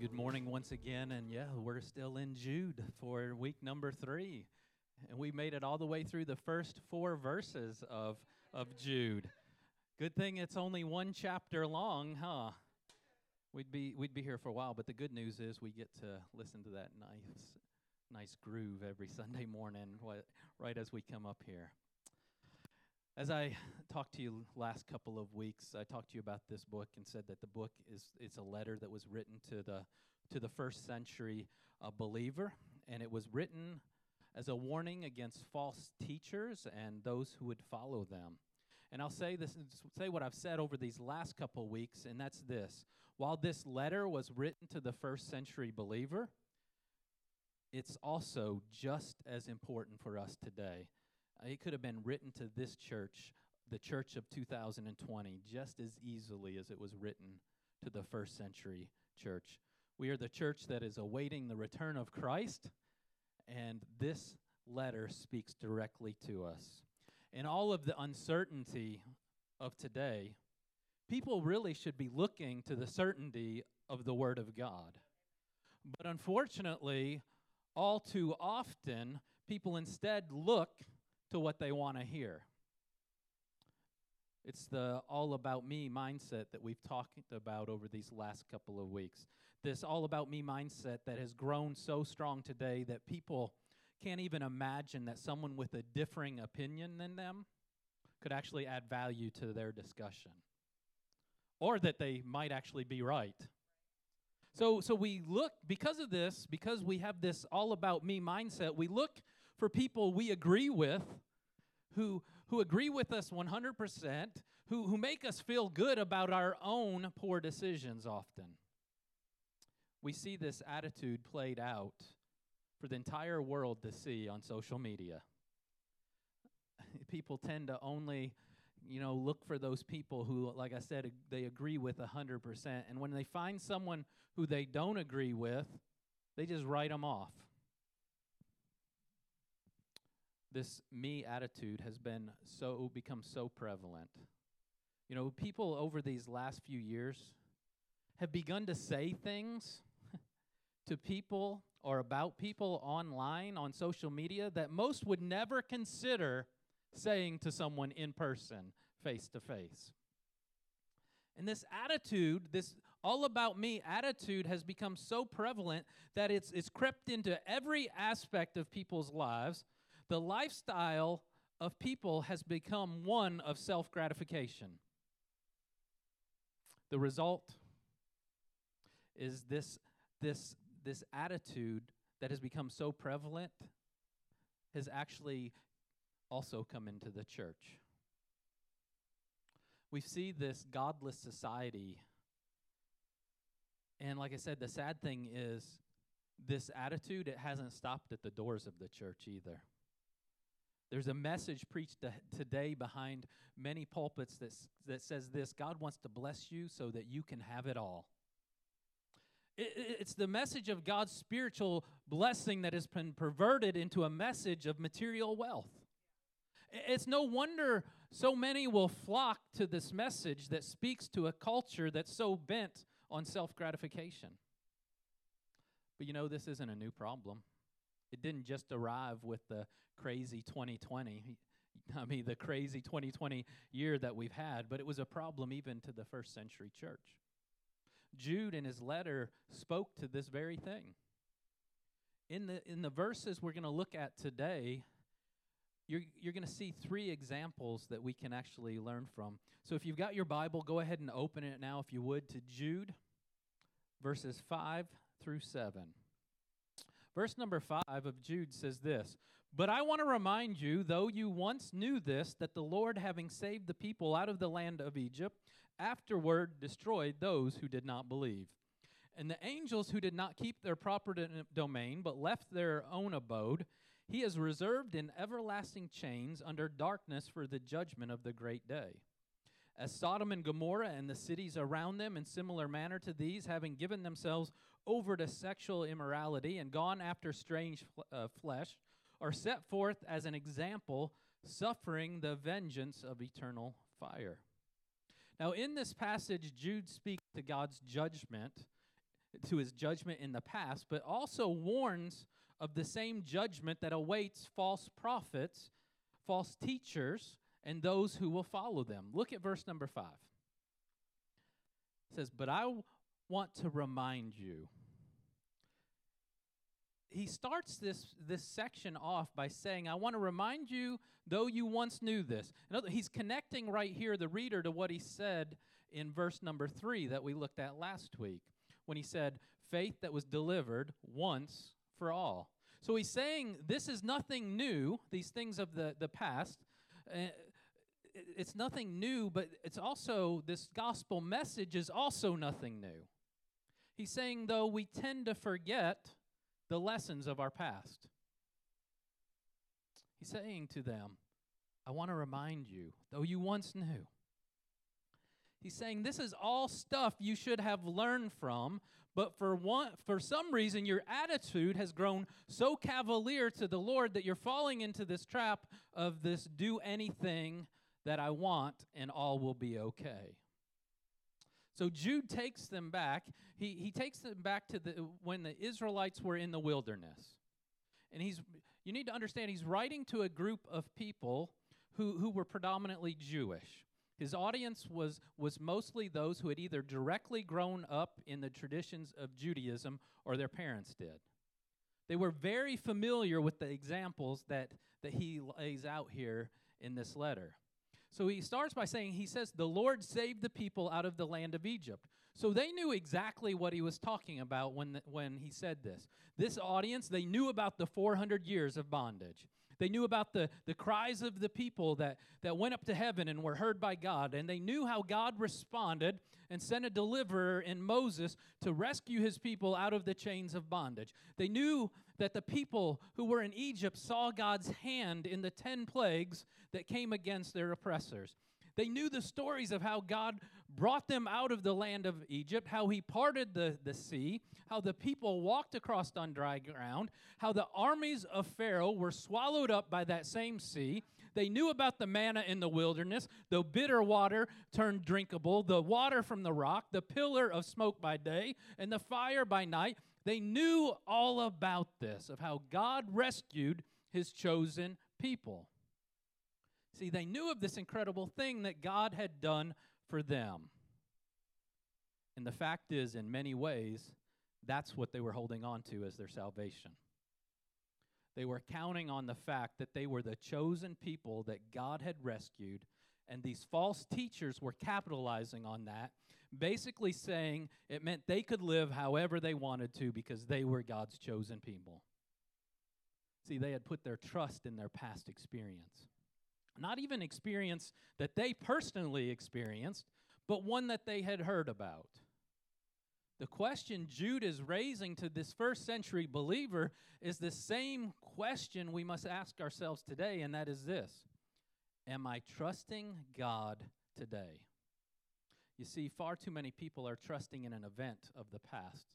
Good morning once again. And yeah, we're still in Jude for week number three. And we made it all the way through the first four verses of, of Jude. Good thing it's only one chapter long, huh? We'd be, we'd be here for a while, but the good news is we get to listen to that nice, nice groove every Sunday morning right as we come up here. As I talked to you last couple of weeks, I talked to you about this book and said that the book is it's a letter that was written to the to the first century uh, believer, and it was written as a warning against false teachers and those who would follow them. And I'll say this say what I've said over these last couple weeks, and that's this. While this letter was written to the first century believer, it's also just as important for us today Uh, it could have been written to this church, the church of 2020, just as easily as it was written to the first century church. We are the church that is awaiting the return of Christ, and this letter speaks directly to us. In all of the uncertainty of today, people really should be looking to the certainty of the Word of God. But unfortunately, all too often, people instead look to what they want to hear. It's the all about me mindset that we've talked about over these last couple of weeks. This all about me mindset that has grown so strong today that people can't even imagine that someone with a differing opinion than them could actually add value to their discussion or that they might actually be right. So so we look because of this, because we have this all about me mindset, we look for people we agree with who, who agree with us 100%, who, who make us feel good about our own poor decisions often. We see this attitude played out for the entire world to see on social media. People tend to only you know look for those people who like i said they agree with 100% and when they find someone who they don't agree with they just write them off this me attitude has been so become so prevalent. You know, people over these last few years have begun to say things to people or about people online on social media that most would never consider saying to someone in person, face to face. And this attitude, this all about me attitude, has become so prevalent that it's, it's crept into every aspect of people's lives the lifestyle of people has become one of self gratification. The result is this, this, this attitude that has become so prevalent has actually also come into the church. We see this godless society. And like I said, the sad thing is this attitude, it hasn't stopped at the doors of the church either. There's a message preached today behind many pulpits that, that says this God wants to bless you so that you can have it all. It, it's the message of God's spiritual blessing that has been perverted into a message of material wealth. It's no wonder so many will flock to this message that speaks to a culture that's so bent on self gratification. But you know, this isn't a new problem. It didn't just arrive with the crazy 2020. I mean, the crazy 2020 year that we've had, but it was a problem even to the first century church. Jude, in his letter, spoke to this very thing. In the, in the verses we're going to look at today, you're, you're going to see three examples that we can actually learn from. So if you've got your Bible, go ahead and open it now, if you would, to Jude, verses 5 through 7. Verse number 5 of Jude says this But I want to remind you, though you once knew this, that the Lord, having saved the people out of the land of Egypt, afterward destroyed those who did not believe. And the angels who did not keep their proper domain, but left their own abode, he has reserved in everlasting chains under darkness for the judgment of the great day as Sodom and Gomorrah and the cities around them in similar manner to these, having given themselves over to sexual immorality and gone after strange uh, flesh, are set forth as an example, suffering the vengeance of eternal fire. Now, in this passage, Jude speaks to God's judgment to his judgment in the past, but also warns of the same judgment that awaits false prophets, false teachers, and those who will follow them. Look at verse number 5. It says, But I want to remind you. He starts this, this section off by saying, I want to remind you, though you once knew this. Other, he's connecting right here the reader to what he said in verse number 3 that we looked at last week when he said, Faith that was delivered once for all. So he's saying this is nothing new, these things of the, the past. Uh, it's nothing new, but it's also, this gospel message is also nothing new. He's saying, though, we tend to forget the lessons of our past. He's saying to them, I want to remind you, though you once knew. He's saying this is all stuff you should have learned from, but for one for some reason your attitude has grown so cavalier to the Lord that you're falling into this trap of this do anything that I want and all will be okay. So Jude takes them back. He, he takes them back to the when the Israelites were in the wilderness. And he's you need to understand he's writing to a group of people who, who were predominantly Jewish. His audience was, was mostly those who had either directly grown up in the traditions of Judaism or their parents did. They were very familiar with the examples that, that he lays out here in this letter. So he starts by saying, He says, The Lord saved the people out of the land of Egypt. So they knew exactly what he was talking about when, the, when he said this. This audience, they knew about the 400 years of bondage. They knew about the, the cries of the people that, that went up to heaven and were heard by God. And they knew how God responded and sent a deliverer in Moses to rescue his people out of the chains of bondage. They knew that the people who were in Egypt saw God's hand in the 10 plagues that came against their oppressors. They knew the stories of how God brought them out of the land of Egypt, how he parted the, the sea, how the people walked across on dry ground, how the armies of Pharaoh were swallowed up by that same sea. They knew about the manna in the wilderness, the bitter water turned drinkable, the water from the rock, the pillar of smoke by day, and the fire by night. They knew all about this, of how God rescued his chosen people. See, they knew of this incredible thing that God had done for them. And the fact is, in many ways, that's what they were holding on to as their salvation. They were counting on the fact that they were the chosen people that God had rescued, and these false teachers were capitalizing on that, basically saying it meant they could live however they wanted to because they were God's chosen people. See, they had put their trust in their past experience not even experience that they personally experienced, but one that they had heard about. The question Jude is raising to this first century believer is the same question we must ask ourselves today, and that is this Am I trusting God today? You see, far too many people are trusting in an event of the past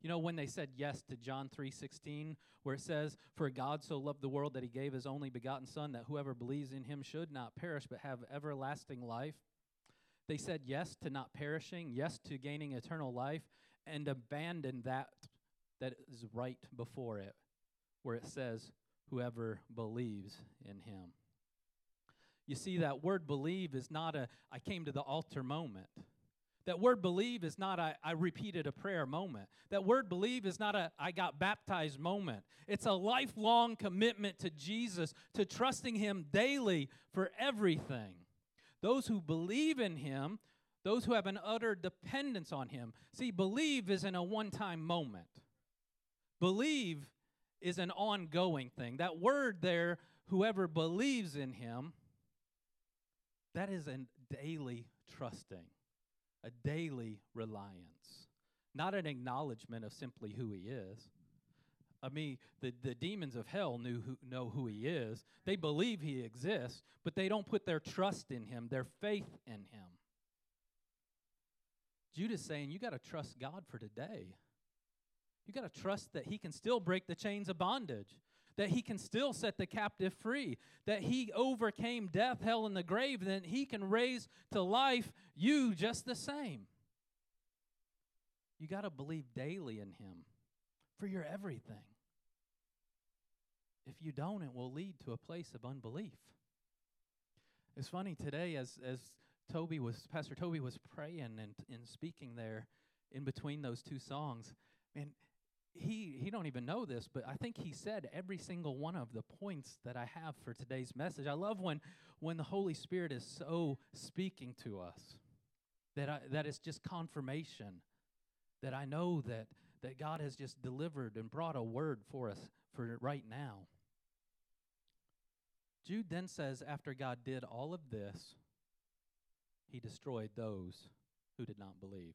you know when they said yes to John 3:16 where it says for God so loved the world that he gave his only begotten son that whoever believes in him should not perish but have everlasting life. They said yes to not perishing, yes to gaining eternal life and abandoned that that is right before it where it says whoever believes in him. You see that word believe is not a I came to the altar moment. That word believe is not a I repeated a prayer moment. That word believe is not a I got baptized moment. It's a lifelong commitment to Jesus, to trusting Him daily for everything. Those who believe in Him, those who have an utter dependence on Him. See, believe isn't a one time moment, believe is an ongoing thing. That word there, whoever believes in Him, that is a daily trusting a daily reliance, not an acknowledgement of simply who he is. I mean, the, the demons of hell knew who, know who he is. They believe he exists, but they don't put their trust in him, their faith in him. Jude's saying, You got to trust God for today. You got to trust that he can still break the chains of bondage that he can still set the captive free, that he overcame death, hell, and the grave, then he can raise to life you just the same. You got to believe daily in Him for your everything. If you don't, it will lead to a place of unbelief. It's funny today as as Toby was Pastor Toby was praying and and speaking there in between those two songs, and he he don't even know this, but I think he said every single one of the points that I have for today's message. I love when when the Holy Spirit is so speaking to us that I, that is just confirmation that I know that that God has just delivered and brought a word for us for right now. Jude then says, after God did all of this, he destroyed those who did not believe.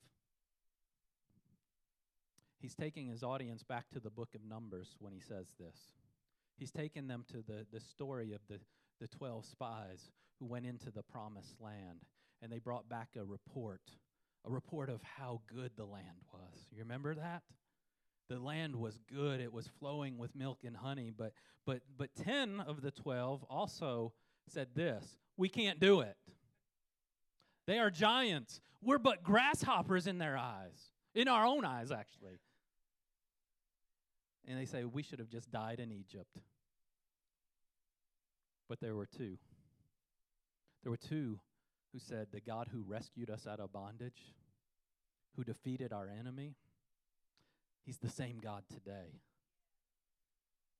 He's taking his audience back to the book of Numbers when he says this. He's taking them to the, the story of the, the 12 spies who went into the promised land, and they brought back a report, a report of how good the land was. You remember that? the land was good it was flowing with milk and honey but but but 10 of the 12 also said this we can't do it they are giants we're but grasshoppers in their eyes in our own eyes actually and they say we should have just died in egypt but there were two there were two who said the god who rescued us out of bondage who defeated our enemy He's the same God today.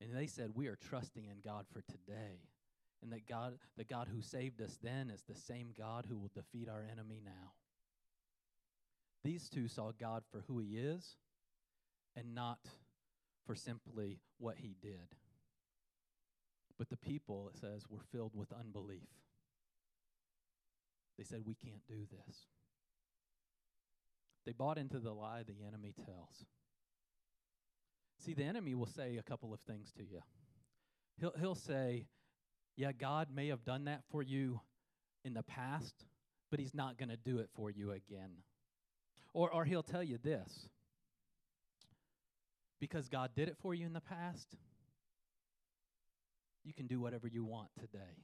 And they said, We are trusting in God for today. And that God, the God who saved us then is the same God who will defeat our enemy now. These two saw God for who he is and not for simply what he did. But the people, it says, were filled with unbelief. They said, We can't do this. They bought into the lie the enemy tells. See, the enemy will say a couple of things to you. He'll, he'll say, Yeah, God may have done that for you in the past, but he's not going to do it for you again. Or, or he'll tell you this because God did it for you in the past, you can do whatever you want today.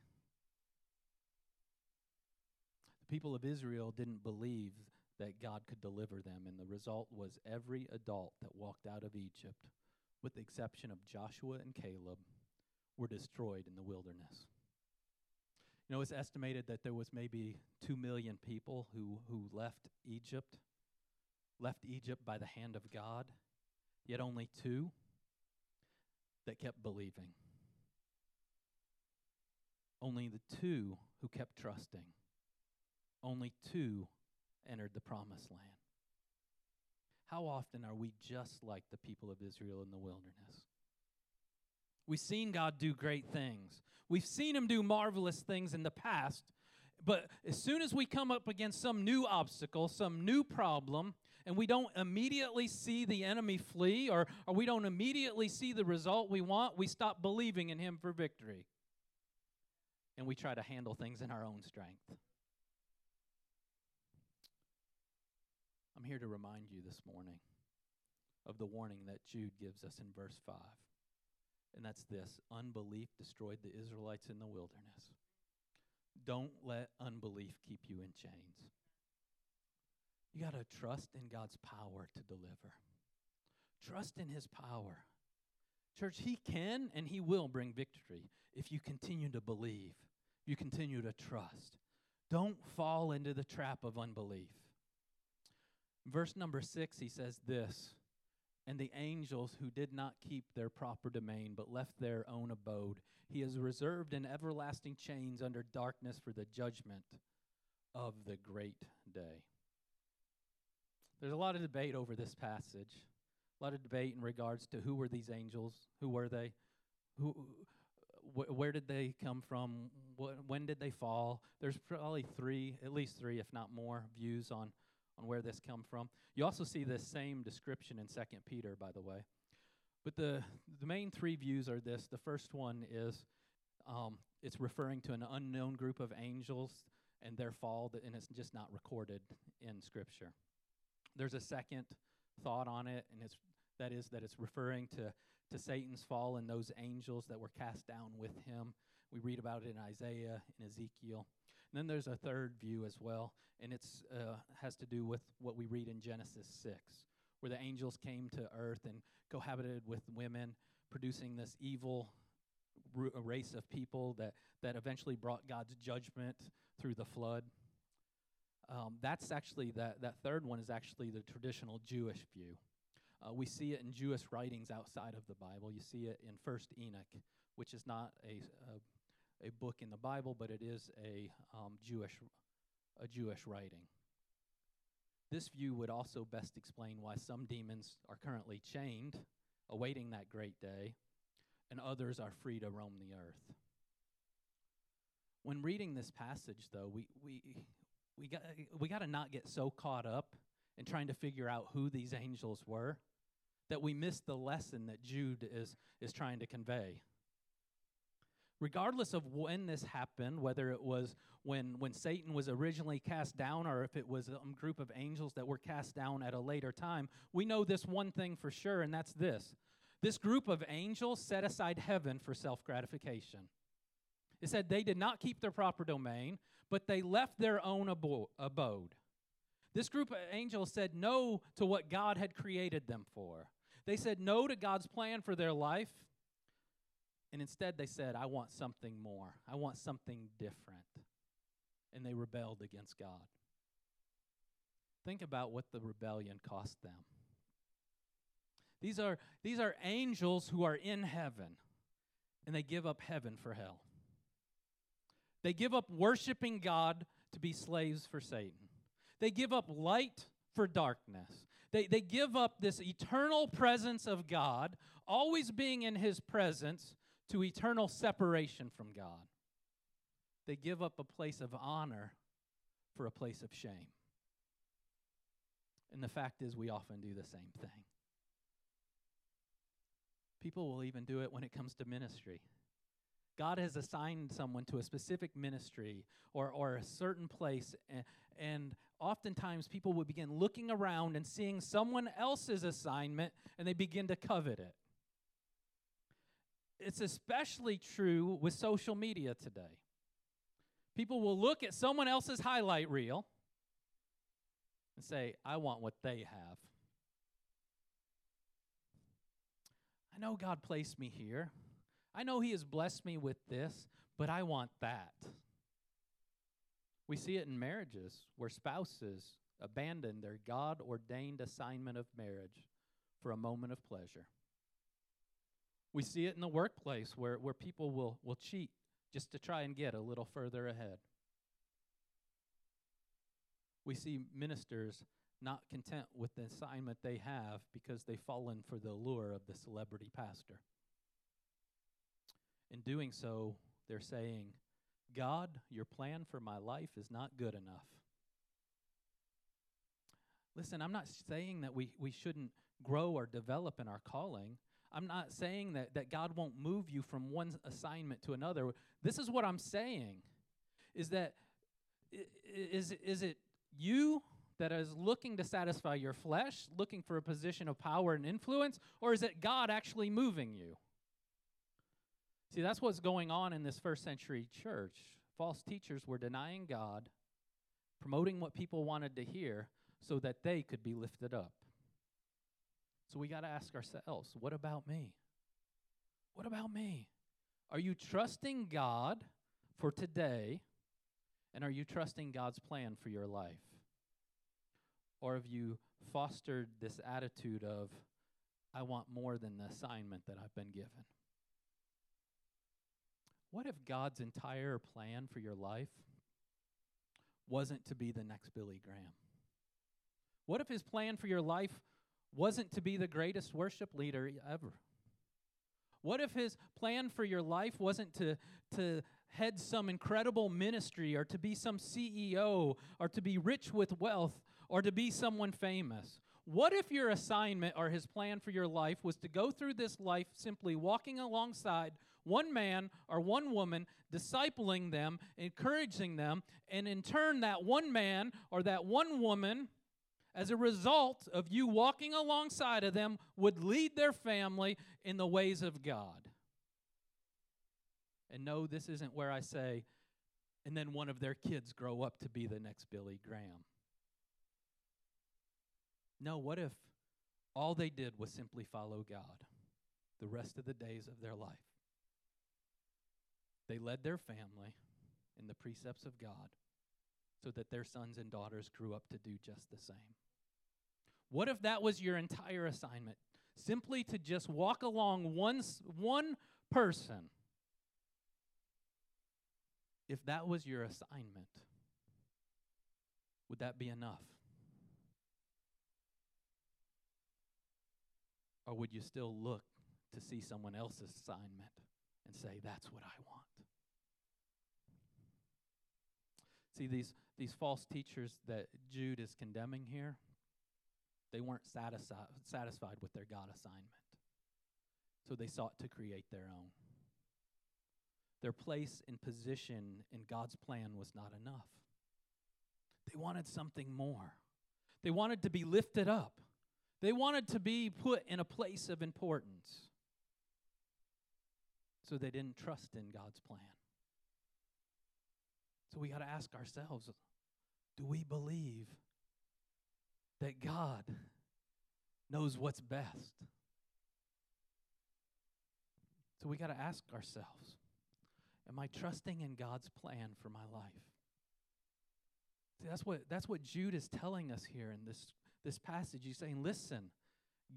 The people of Israel didn't believe that God could deliver them, and the result was every adult that walked out of Egypt with the exception of Joshua and Caleb, were destroyed in the wilderness. You know, it's estimated that there was maybe 2 million people who, who left Egypt, left Egypt by the hand of God, yet only two that kept believing. Only the two who kept trusting. Only two entered the promised land. How often are we just like the people of Israel in the wilderness? We've seen God do great things. We've seen him do marvelous things in the past, but as soon as we come up against some new obstacle, some new problem, and we don't immediately see the enemy flee or, or we don't immediately see the result we want, we stop believing in him for victory. And we try to handle things in our own strength. I'm here to remind you this morning of the warning that Jude gives us in verse 5. And that's this unbelief destroyed the Israelites in the wilderness. Don't let unbelief keep you in chains. You got to trust in God's power to deliver. Trust in his power. Church, he can and he will bring victory if you continue to believe, you continue to trust. Don't fall into the trap of unbelief. Verse number six, he says this And the angels who did not keep their proper domain, but left their own abode, he has reserved in everlasting chains under darkness for the judgment of the great day. There's a lot of debate over this passage, a lot of debate in regards to who were these angels, who were they, who, wh- where did they come from, wh- when did they fall. There's probably three, at least three, if not more, views on on where this come from. You also see this same description in Second Peter, by the way. But the the main three views are this. The first one is um, it's referring to an unknown group of angels and their fall, that, and it's just not recorded in Scripture. There's a second thought on it, and it's that is that it's referring to to Satan's fall and those angels that were cast down with him. We read about it in Isaiah and Ezekiel. And then there's a third view as well, and it's uh, has to do with what we read in Genesis 6, where the angels came to earth and cohabited with women, producing this evil ru- race of people that, that eventually brought God's judgment through the flood. Um, that's actually, that, that third one is actually the traditional Jewish view. Uh, we see it in Jewish writings outside of the Bible. You see it in First Enoch, which is not a, a, a book in the Bible, but it is a um, Jewish a Jewish writing. This view would also best explain why some demons are currently chained, awaiting that great day, and others are free to roam the earth. When reading this passage, though, we, we, we got, we got to not get so caught up in trying to figure out who these angels were that we miss the lesson that Jude is, is trying to convey. Regardless of when this happened, whether it was when, when Satan was originally cast down or if it was a group of angels that were cast down at a later time, we know this one thing for sure, and that's this. This group of angels set aside heaven for self gratification. It said they did not keep their proper domain, but they left their own abo- abode. This group of angels said no to what God had created them for. They said no to God's plan for their life, and instead they said, I want something more. I want something different. And they rebelled against God. Think about what the rebellion cost them. These are, these are angels who are in heaven, and they give up heaven for hell. They give up worshiping God to be slaves for Satan. They give up light for darkness. They, they give up this eternal presence of God, always being in his presence, to eternal separation from God. They give up a place of honor for a place of shame. And the fact is, we often do the same thing. People will even do it when it comes to ministry. God has assigned someone to a specific ministry or, or a certain place, and, and oftentimes people will begin looking around and seeing someone else's assignment, and they begin to covet it. It's especially true with social media today. People will look at someone else's highlight reel and say, I want what they have. I know God placed me here. I know He has blessed me with this, but I want that. We see it in marriages where spouses abandon their God ordained assignment of marriage for a moment of pleasure. We see it in the workplace where, where people will, will cheat just to try and get a little further ahead. We see ministers not content with the assignment they have because they've fallen for the lure of the celebrity pastor. In doing so, they're saying, God, your plan for my life is not good enough. Listen, I'm not saying that we, we shouldn't grow or develop in our calling. I'm not saying that, that God won't move you from one assignment to another. This is what I'm saying is that is, is it you that is looking to satisfy your flesh, looking for a position of power and influence, or is it God actually moving you? See, that's what's going on in this first century church. False teachers were denying God, promoting what people wanted to hear so that they could be lifted up. So we got to ask ourselves what about me? What about me? Are you trusting God for today? And are you trusting God's plan for your life? Or have you fostered this attitude of, I want more than the assignment that I've been given? What if God's entire plan for your life wasn't to be the next Billy Graham? What if his plan for your life wasn't to be the greatest worship leader ever? What if his plan for your life wasn't to, to head some incredible ministry or to be some CEO or to be rich with wealth or to be someone famous? What if your assignment or his plan for your life was to go through this life simply walking alongside one man or one woman, discipling them, encouraging them, and in turn, that one man or that one woman as a result of you walking alongside of them, would lead their family in the ways of God. And no, this isn't where I say, and then one of their kids grow up to be the next Billy Graham. No, what if All they did was simply follow God the rest of the days of their life. They led their family in the precepts of God so that their sons and daughters grew up to do just the same. What if that was your entire assignment? Simply to just walk along one, one person. If that was your assignment, would that be enough? Or would you still look to see someone else's assignment and say, that's what I want? See, these, these false teachers that Jude is condemning here, they weren't satisfied, satisfied with their God assignment. So they sought to create their own. Their place and position in God's plan was not enough. They wanted something more. They wanted to be lifted up. They wanted to be put in a place of importance. So they didn't trust in God's plan. So we got to ask ourselves do we believe that God knows what's best? So we got to ask ourselves Am I trusting in God's plan for my life? See, that's what, that's what Jude is telling us here in this, this passage. He's saying, Listen,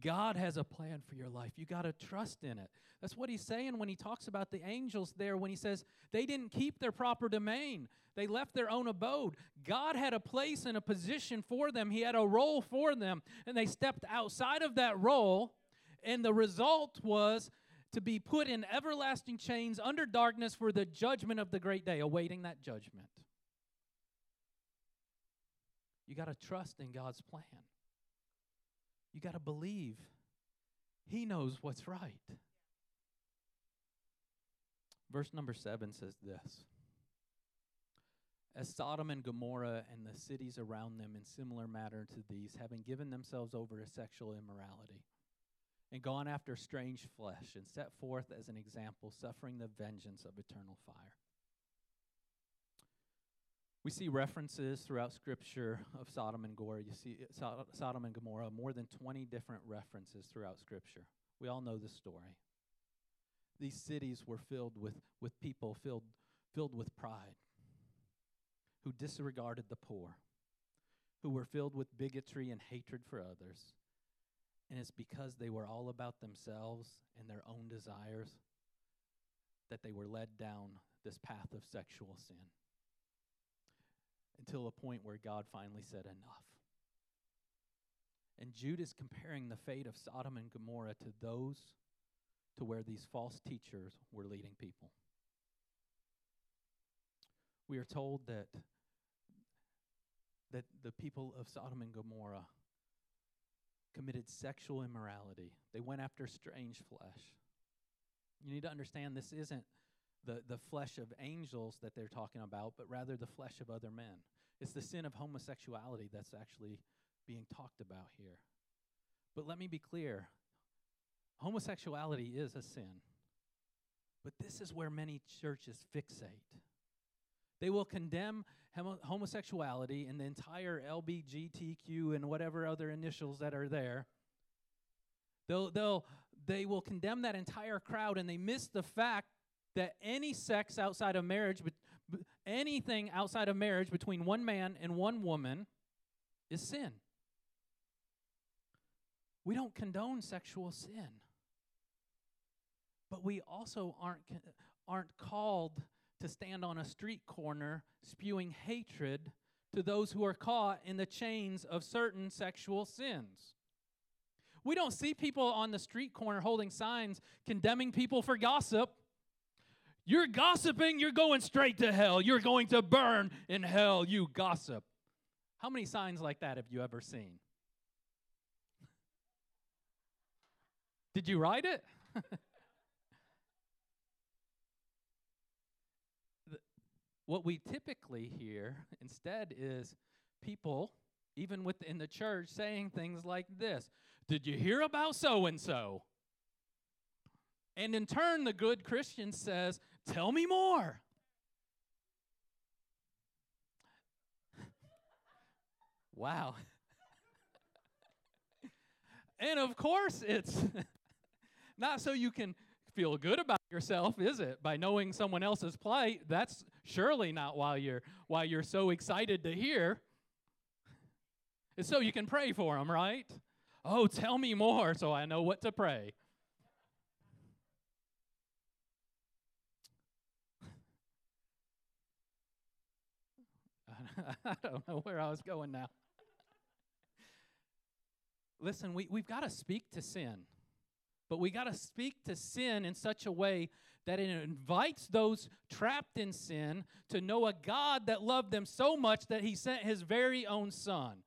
God has a plan for your life. You got to trust in it. That's what he's saying when he talks about the angels there, when he says they didn't keep their proper domain, they left their own abode. God had a place and a position for them, He had a role for them, and they stepped outside of that role, and the result was to be put in everlasting chains under darkness for the judgment of the great day, awaiting that judgment. You got to trust in God's plan. You got to believe He knows what's right. Verse number seven says this As Sodom and Gomorrah and the cities around them, in similar matter to these, having given themselves over to sexual immorality, and gone after strange flesh, and set forth as an example, suffering the vengeance of eternal fire. We see references throughout Scripture of Sodom and Gomorrah. You see uh, Sodom and Gomorrah, more than 20 different references throughout Scripture. We all know the story. These cities were filled with, with people filled, filled with pride, who disregarded the poor, who were filled with bigotry and hatred for others. And it's because they were all about themselves and their own desires that they were led down this path of sexual sin until a point where God finally said enough. And Jude is comparing the fate of Sodom and Gomorrah to those to where these false teachers were leading people. We are told that that the people of Sodom and Gomorrah committed sexual immorality. They went after strange flesh. You need to understand this isn't the, the flesh of angels that they're talking about, but rather the flesh of other men. It's the sin of homosexuality that's actually being talked about here. But let me be clear homosexuality is a sin. But this is where many churches fixate. They will condemn homo- homosexuality and the entire LBGTQ and whatever other initials that are there. They'll, they'll, they will condemn that entire crowd and they miss the fact that any sex outside of marriage, anything outside of marriage between one man and one woman is sin. We don't condone sexual sin. But we also aren't, aren't called to stand on a street corner spewing hatred to those who are caught in the chains of certain sexual sins. We don't see people on the street corner holding signs condemning people for gossip. You're gossiping, you're going straight to hell. You're going to burn in hell, you gossip. How many signs like that have you ever seen? Did you write it? what we typically hear instead is people, even within the church, saying things like this Did you hear about so and so? And in turn, the good Christian says, Tell me more. wow. And of course, it's not so you can feel good about yourself, is it? By knowing someone else's plight, that's surely not why you're why you're so excited to hear. It's so you can pray for them, right? Oh, tell me more so I know what to pray. I don't know where I was going now. Listen, we, we've got to speak to sin, but we got to speak to sin in such a way that it invites those trapped in sin to know a God that loved them so much that he sent his very own son.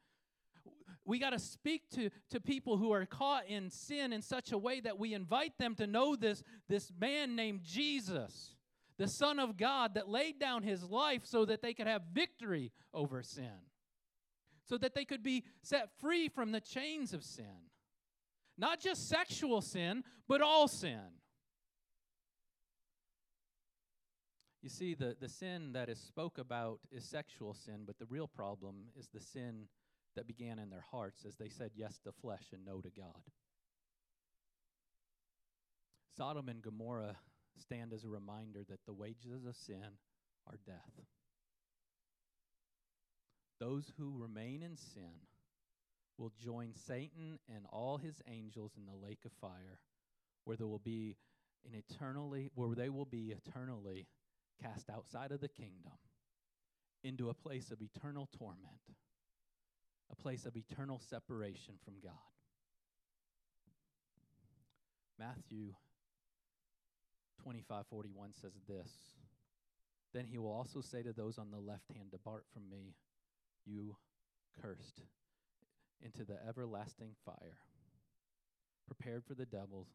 We got to speak to, to people who are caught in sin in such a way that we invite them to know this, this man named Jesus the Son of God that laid down his life so that they could have victory over sin, so that they could be set free from the chains of sin. Not just sexual sin, but all sin. You see, the, the sin that is spoke about is sexual sin, but the real problem is the sin that began in their hearts as they said yes to flesh and no to God. Sodom and Gomorrah stand as a reminder that the wages of sin are death. Those who remain in sin will join Satan and all his angels in the lake of fire, where there will be an eternally where they will be eternally cast outside of the kingdom into a place of eternal torment, a place of eternal separation from God. Matthew 25:41 says this. Then he will also say to those on the left hand, Depart from me, you cursed, into the everlasting fire, prepared for the devil,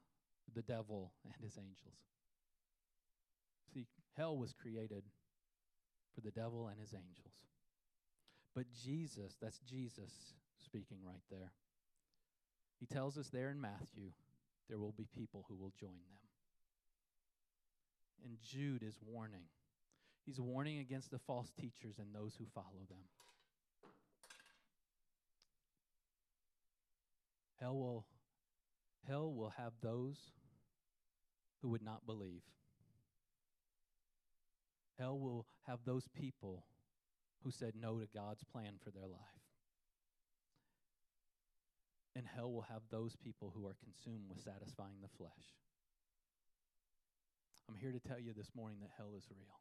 the devil and his angels. See, hell was created for the devil and his angels. But Jesus, that's Jesus speaking right there. He tells us there in Matthew, there will be people who will join them. And Jude is warning. He's warning against the false teachers and those who follow them. Hell will, hell will have those who would not believe. Hell will have those people who said no to God's plan for their life. And hell will have those people who are consumed with satisfying the flesh. I'm here to tell you this morning that hell is real.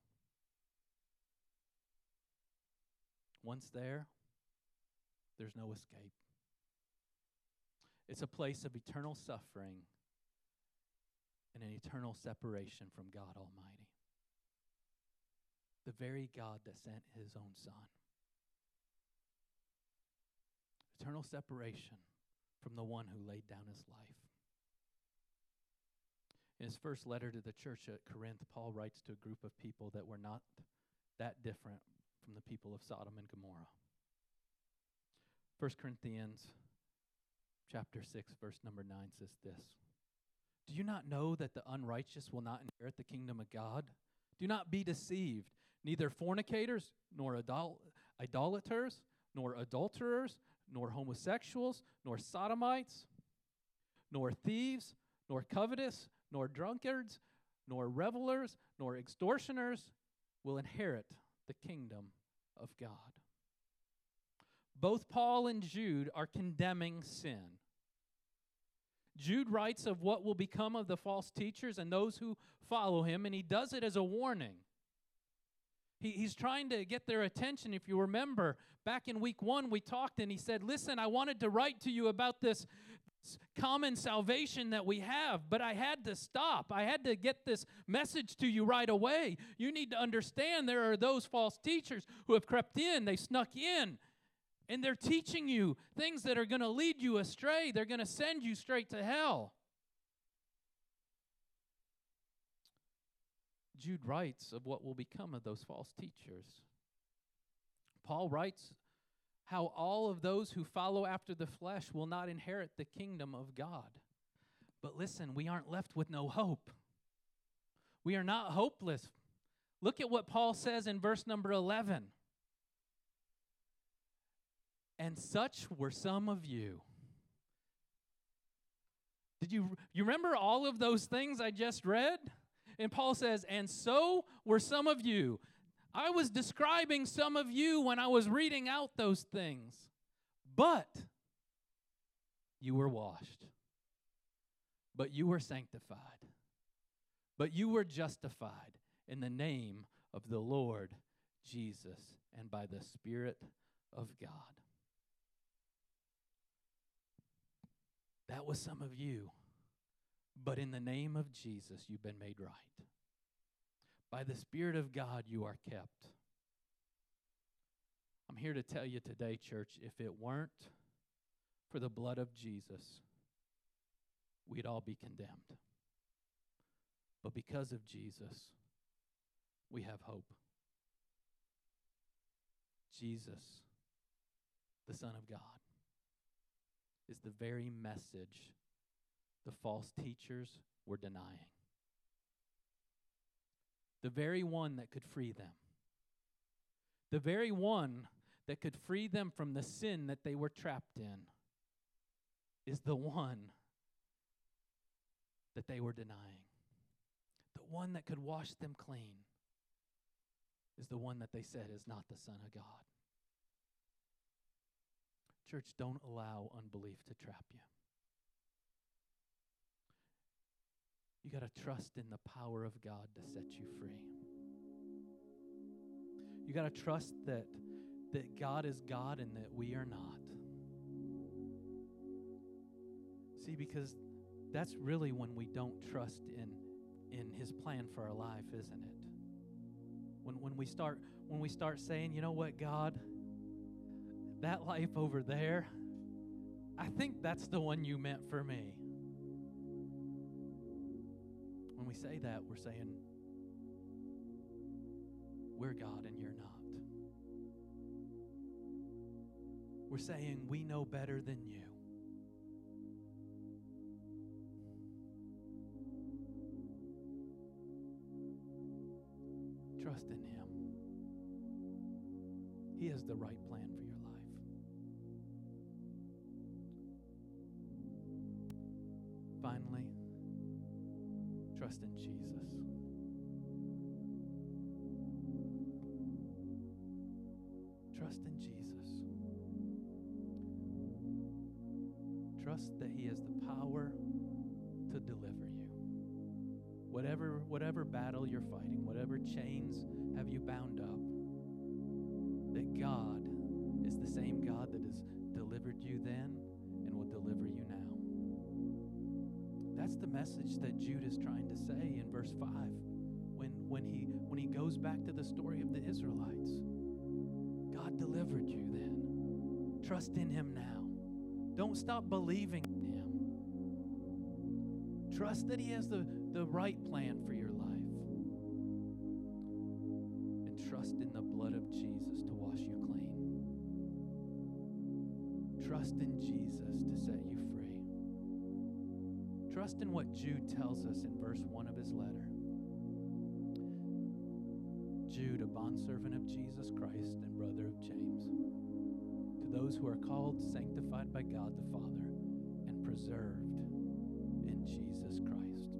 Once there, there's no escape. It's a place of eternal suffering and an eternal separation from God Almighty. The very God that sent his own Son. Eternal separation from the one who laid down his life. In his first letter to the church at Corinth, Paul writes to a group of people that were not that different from the people of Sodom and Gomorrah. 1 Corinthians chapter 6 verse number 9 says this. Do you not know that the unrighteous will not inherit the kingdom of God? Do not be deceived. Neither fornicators, nor idol- idolaters, nor adulterers, nor homosexuals, nor sodomites, nor thieves, nor covetous, nor drunkards, nor revelers, nor extortioners will inherit the kingdom of God. Both Paul and Jude are condemning sin. Jude writes of what will become of the false teachers and those who follow him, and he does it as a warning. He, he's trying to get their attention. If you remember, back in week one, we talked and he said, Listen, I wanted to write to you about this, common salvation that we have, but I had to stop. I had to get this message to you right away. You need to understand there are those false teachers who have crept in, they snuck in, and they're teaching you things that are going to lead you astray. They're going to send you straight to hell. Jude writes of what will become of those false teachers. Paul writes how all of those who follow after the flesh will not inherit the kingdom of God. But listen, we aren't left with no hope. We are not hopeless. Look at what Paul says in verse number 11. And such were some of you. Did you you remember all of those things I just read? And Paul says, "And so were some of you." I was describing some of you when I was reading out those things. But you were washed. But you were sanctified. But you were justified in the name of the Lord Jesus and by the Spirit of God. That was some of you. But in the name of Jesus, you've been made right. By the Spirit of God, you are kept. I'm here to tell you today, church, if it weren't for the blood of Jesus, we'd all be condemned. But because of Jesus, we have hope. Jesus, the Son of God, is the very message the false teachers were denying. The very one that could free them. The very one that could free them from the sin that they were trapped in is the one that they were denying. The one that could wash them clean is the one that they said is not the Son of God. Church, don't allow unbelief to trap you. You got to trust in the power of God to set you free. You got to trust that that God is God and that we are not. See because that's really when we don't trust in in his plan for our life, isn't it? When when we start when we start saying, "You know what, God? That life over there, I think that's the one you meant for me." When we say that, we're saying, We're God and you're not. We're saying, We know better than you. Trust in Him. He has the right plan for your life. Finally, trust in Jesus. Trust in Jesus. Trust that He has the power to deliver you. Whatever, whatever battle you're fighting, whatever chains have you bound up, that God is the same God that has delivered you then That's the message that Jude is trying to say in verse 5 when, when, he, when he goes back to the story of the Israelites. God delivered you then. Trust in him now. Don't stop believing in him. Trust that he has the, the right plan for tells us in verse 1 of his letter. Jude, a bondservant of Jesus Christ and brother of James, to those who are called, sanctified by God the Father, and preserved in Jesus Christ.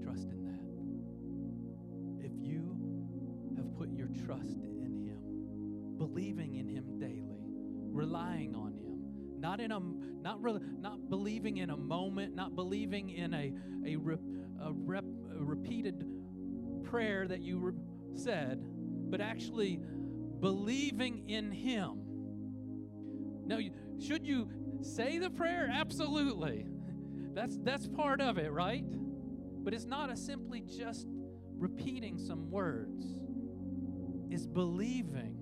Trust in that. If you have put your trust in Him, believing in Him daily, relying on Him, not in a not really not believing in a moment, not believing in a a, a, rep, a repeated prayer that you re- said, but actually believing in Him. Now, should you say the prayer? Absolutely. That's that's part of it, right? But it's not a simply just repeating some words. It's believing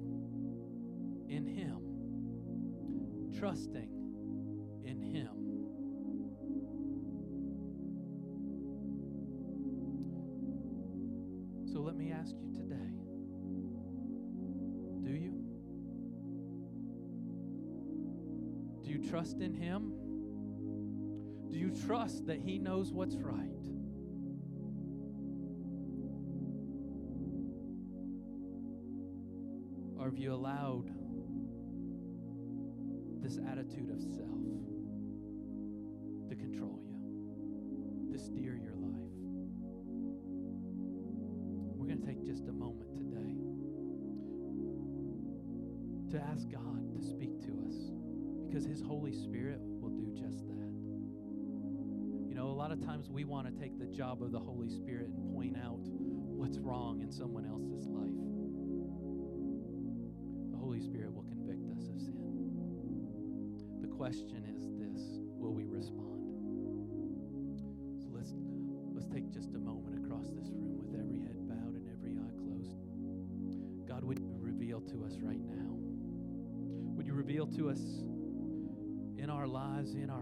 trusting in Him. So let me ask you today do you? Do you trust in Him? Do you trust that He knows what's right? Or have you allowed this attitude of self to control you, to steer your life. We're going to take just a moment today to ask God to speak to us because His Holy Spirit will do just that. You know, a lot of times we want to take the job of the Holy Spirit and point out what's wrong in someone else's life. Question is this will we respond? So let's let's take just a moment across this room with every head bowed and every eye closed. God, would you reveal to us right now? Would you reveal to us in our lives, in our